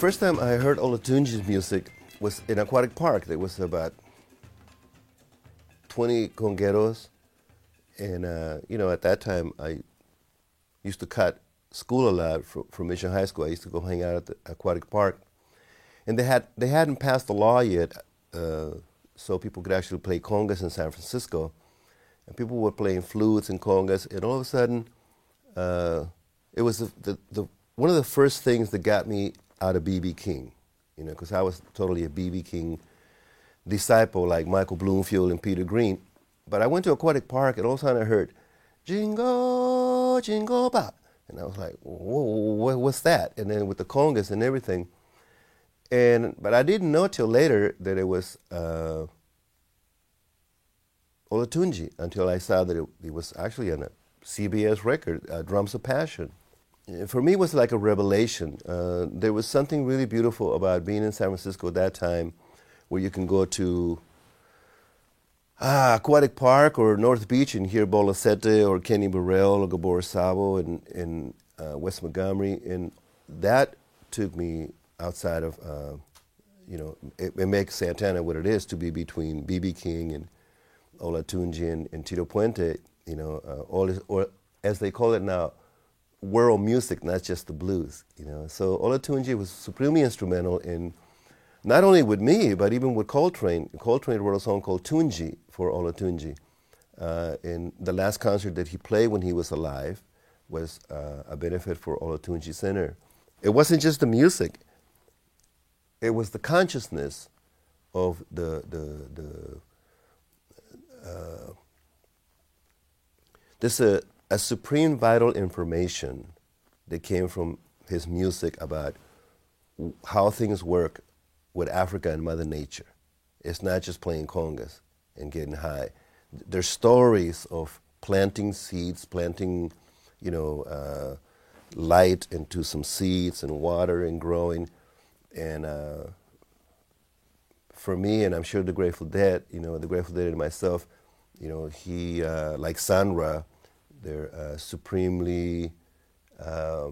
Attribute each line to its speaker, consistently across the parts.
Speaker 1: first time I heard Olatunji's music was in Aquatic Park. There was about 20 congueros. And, uh, you know, at that time, I used to cut school a lot from, from Mission High School. I used to go hang out at the Aquatic Park. And they, had, they hadn't passed the law yet, uh, so people could actually play congas in San Francisco. And people were playing flutes and congas. And all of a sudden, uh, it was the, the, the, one of the first things that got me out of B.B. King, you know, because I was totally a B.B. King disciple like Michael Bloomfield and Peter Green. But I went to Aquatic Park and all of a sudden I heard, Jingle, Jingle Bop. And I was like, whoa, what's that? And then with the congas and everything. And, but I didn't know till later that it was uh, Olatunji until I saw that it, it was actually on a CBS record, uh, Drums of Passion. For me, it was like a revelation. Uh, there was something really beautiful about being in San Francisco at that time where you can go to ah, Aquatic Park or North Beach and hear Bola Sete or Kenny Burrell or Gabor Szabo in, in uh, Wes Montgomery. And that took me outside of, uh, you know, it, it, makes Santana what it is to be between B.B. King and Olatunji and, and Tito Puente, you know, uh, all this, or as they call it now, world music, not just the blues, you know. So Olatunji was supremely instrumental in not only with me, but even with Coltrane. Coltrane wrote a song called Tunji for Olatunji. Uh, in the last concert that he played when he was alive was uh, a benefit for Olatunji Center. It wasn't just the music, it was the consciousness of the, the, the uh, this a, a supreme vital information that came from his music about how things work with Africa and Mother Nature. It's not just playing congas and getting high. There's stories of planting seeds, planting, you know, uh, light into some seeds and water and growing. And uh, for me, and I'm sure the Grateful Dead, you know, the Grateful Dead and myself, you know, he, uh, like Sun Ra, they're uh, supremely uh,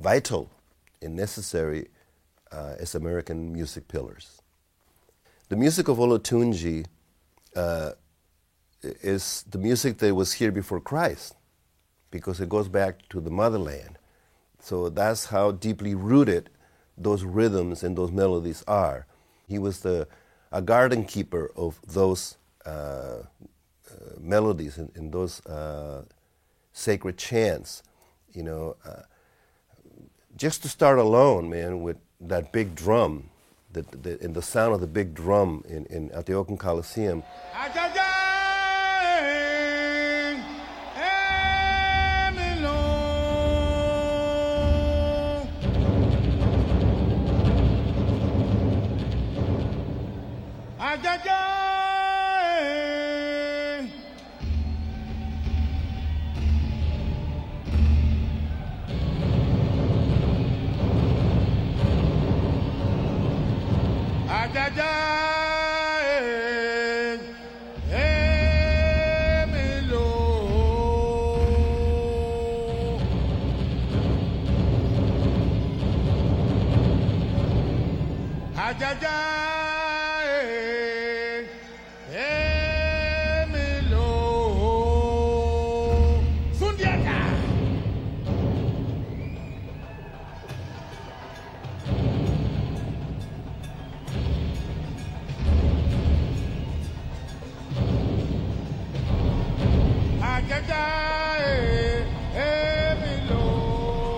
Speaker 1: vital and necessary uh, as American music pillars. The music of Olatunji uh, is the music that was here before Christ because it goes back to the motherland. So that's how deeply rooted those rhythms and those melodies are. He was the, a garden keeper of those uh, uh, melodies and those uh, sacred chants. You know, uh, just to start alone, man, with that big drum, the, the, and the sound of the big drum in, in, at the Oakland Coliseum.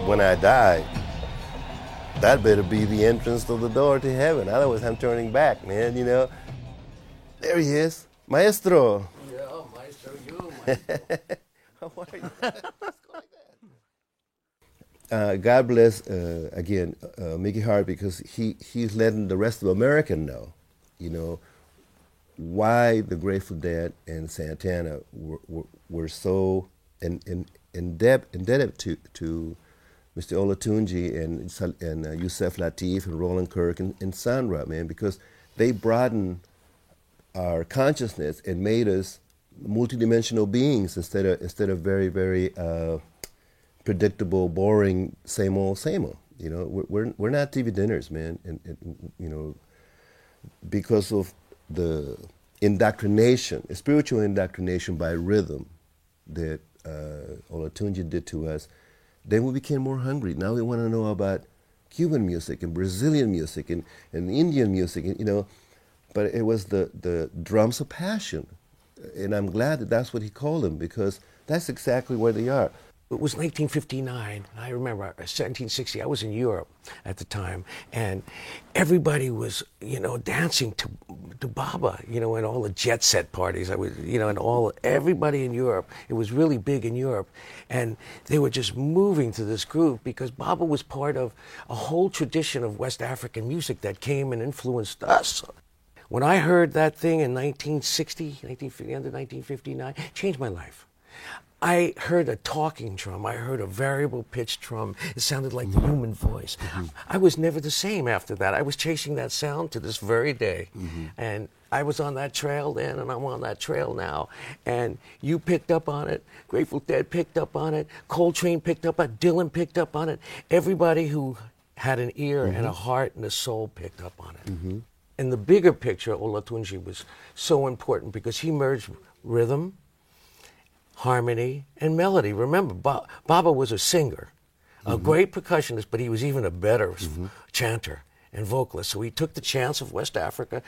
Speaker 1: When I die, that better be the entrance to the door to heaven. Otherwise, I'm turning back, man, you know. There he is. Maestro.
Speaker 2: Yeah, maestro, you. Maestro. How are you?
Speaker 1: Uh, God bless uh, again uh, Mickey Hart because he he's letting the rest of America know, you know, why the Grateful Dead and Santana were, were, were so in, in, in debt, indebted to to Mr. Olatunji and, and uh, Yusef Lateef and Roland Kirk and, and Sun Ra, man, because they broadened our consciousness and made us multidimensional beings instead of, instead of very, very uh, predictable, boring, same old, same old. You know, we're we're, we're not TV dinners, man, and, and you know, because of the indoctrination, spiritual indoctrination by rhythm that uh, Olatunji did to us, then we became more hungry. Now we want to know about Cuban music and Brazilian music and, and Indian music, and, you know, but it was the, the drums of passion. And I'm glad that that's what he called them because that's exactly where they are.
Speaker 2: It was 1959. I remember 1760. Uh, I was in Europe at the time, and everybody was, you know, dancing to to Baba, you know, in all the jet set parties. I was, you know, and all everybody in Europe. It was really big in Europe, and they were just moving to this groove because Baba was part of a whole tradition of West African music that came and influenced us. When I heard that thing in 1960, 1950, end of 1959, changed my life. I heard a talking drum. I heard a variable pitch drum. It sounded like the human voice. Mm-hmm. I was never the same after that. I was chasing that sound to this very day. Mm-hmm. And I was on that trail then, and I'm on that trail now. And you picked up on it. Grateful Dead picked up on it. Coltrane picked up on it. Dylan picked up on it. Everybody who had an ear mm-hmm. and a heart and a soul picked up on it. Mm-hmm. In the bigger picture, Olatunji was so important because he merged rhythm harmony, and melody. Remember, ba- Baba was a singer, a mm-hmm. great percussionist, but he was even a better mm-hmm. chanter and vocalist. So he took the chance of West Africa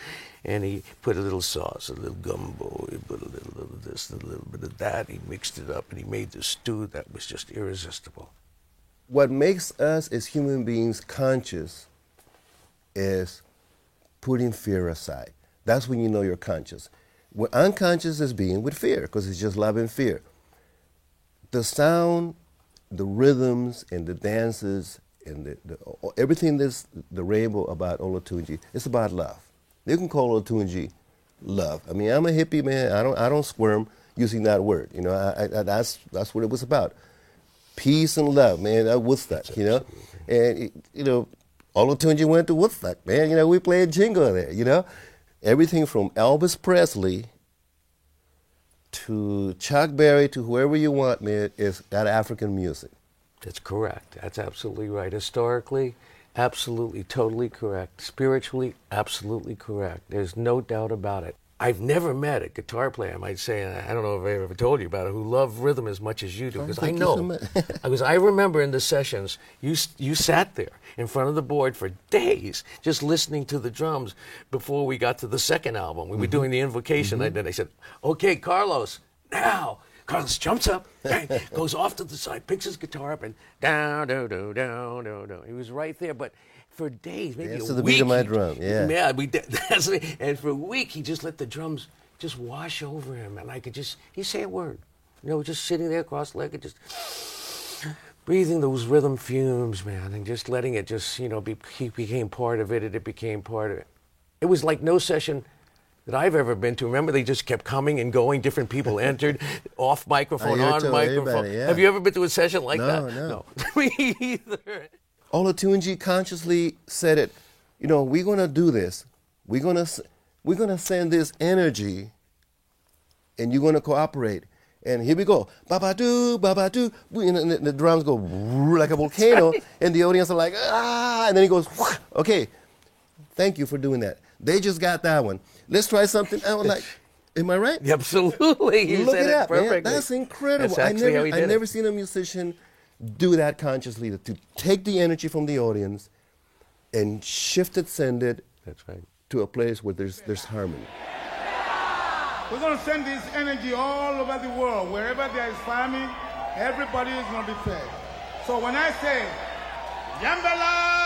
Speaker 2: and he put a little sauce, a little gumbo, he put a little, of this, a little bit of that. He mixed it up and he made this stew that was just irresistible.
Speaker 1: What makes us as human beings conscious is putting fear aside. That's when you know you're conscious. We're unconscious as being with fear because it's just love and fear. The sound, the rhythms, and the dances, and the, the, everything that's the rainbow about Olatunji, it's about love. You can call Olatunji love. I mean, I'm a hippie man. I don't, I don't squirm using that word. You know, I, I, that's, that's what it was about. Peace and love, man. That Woodstock, you know. And, you know, Olatunji went to Woodstock, man. You know, we played Jingo there, you know everything from Elvis Presley to Chuck Berry to whoever you want, man, is that African music.
Speaker 2: That's correct. That's absolutely right. Historically, absolutely, totally correct. Spiritually, absolutely correct. There's no doubt about it. I've never met a guitar player, I might say, and I don't know if I ever told you about it, who loved rhythm as much as you do. Because I know, because I remember in the sessions, you you sat there in front of the board for days, just listening to the drums. Before we got to the second album, we were mm-hmm. doing the invocation, mm-hmm. and then they said, "Okay, Carlos, now." Carlos jumps up, goes off to the side, picks his guitar up, and down, down, down, down, down, down. He was right there, but for days, maybe Dance a to
Speaker 1: the
Speaker 2: week.
Speaker 1: beat of my drum. Yeah.
Speaker 2: Yeah. We, that's, and for a week, he just let the drums just wash over him, and I could just he say a word, you know, just sitting there cross-legged, just breathing those rhythm fumes, man, and just letting it just you know be he became part of it, and it became part of it. It was like no session that I've ever been to. Remember, they just kept coming and going. Different people entered, off microphone, on microphone. Yeah. Have you ever been to a session like
Speaker 1: no,
Speaker 2: that?
Speaker 1: No, no.
Speaker 2: Me either.
Speaker 1: Olatunji consciously said it, you know, we're going to do this. We're going to we're going to send this energy and you're going to cooperate. And here we go. Baba do, baba do. And the drums go like a volcano. And the audience are like, ah. And then he goes, okay, thank you for doing that. They just got that one. Let's try something. I was like, am I right?
Speaker 2: Absolutely. You
Speaker 1: Look
Speaker 2: said
Speaker 1: it
Speaker 2: up.
Speaker 1: Man. That's incredible.
Speaker 2: That's
Speaker 1: I never,
Speaker 2: I
Speaker 1: never seen a musician do that consciously, to take the energy from the audience and shift it, send it
Speaker 2: That's right.
Speaker 1: to a place where there's, there's harmony.
Speaker 3: We're going to send this energy all over the world. Wherever there is famine, everybody is going to be fed. So when I say, Yambala!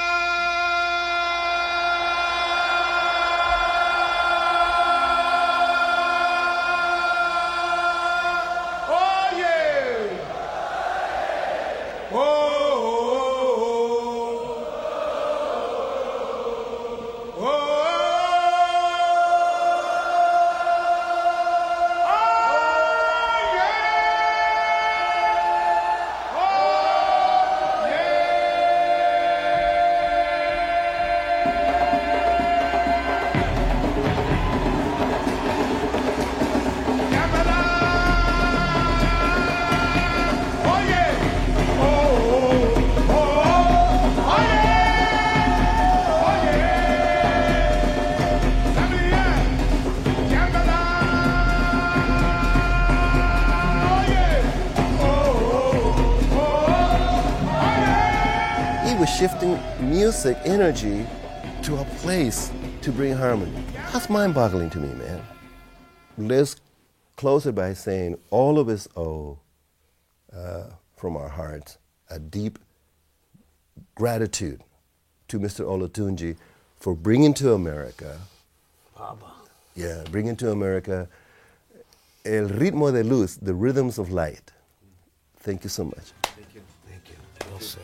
Speaker 1: We're shifting music energy to a place to bring harmony. That's mind boggling to me, man. Let's close it by saying all of us owe uh, from our hearts a deep gratitude to Mr. Olatunji for bringing to America,
Speaker 2: Baba.
Speaker 1: yeah, bringing to America el ritmo de luz, the rhythms of light. Thank you so much. Thank you.
Speaker 2: Thank you. Well said.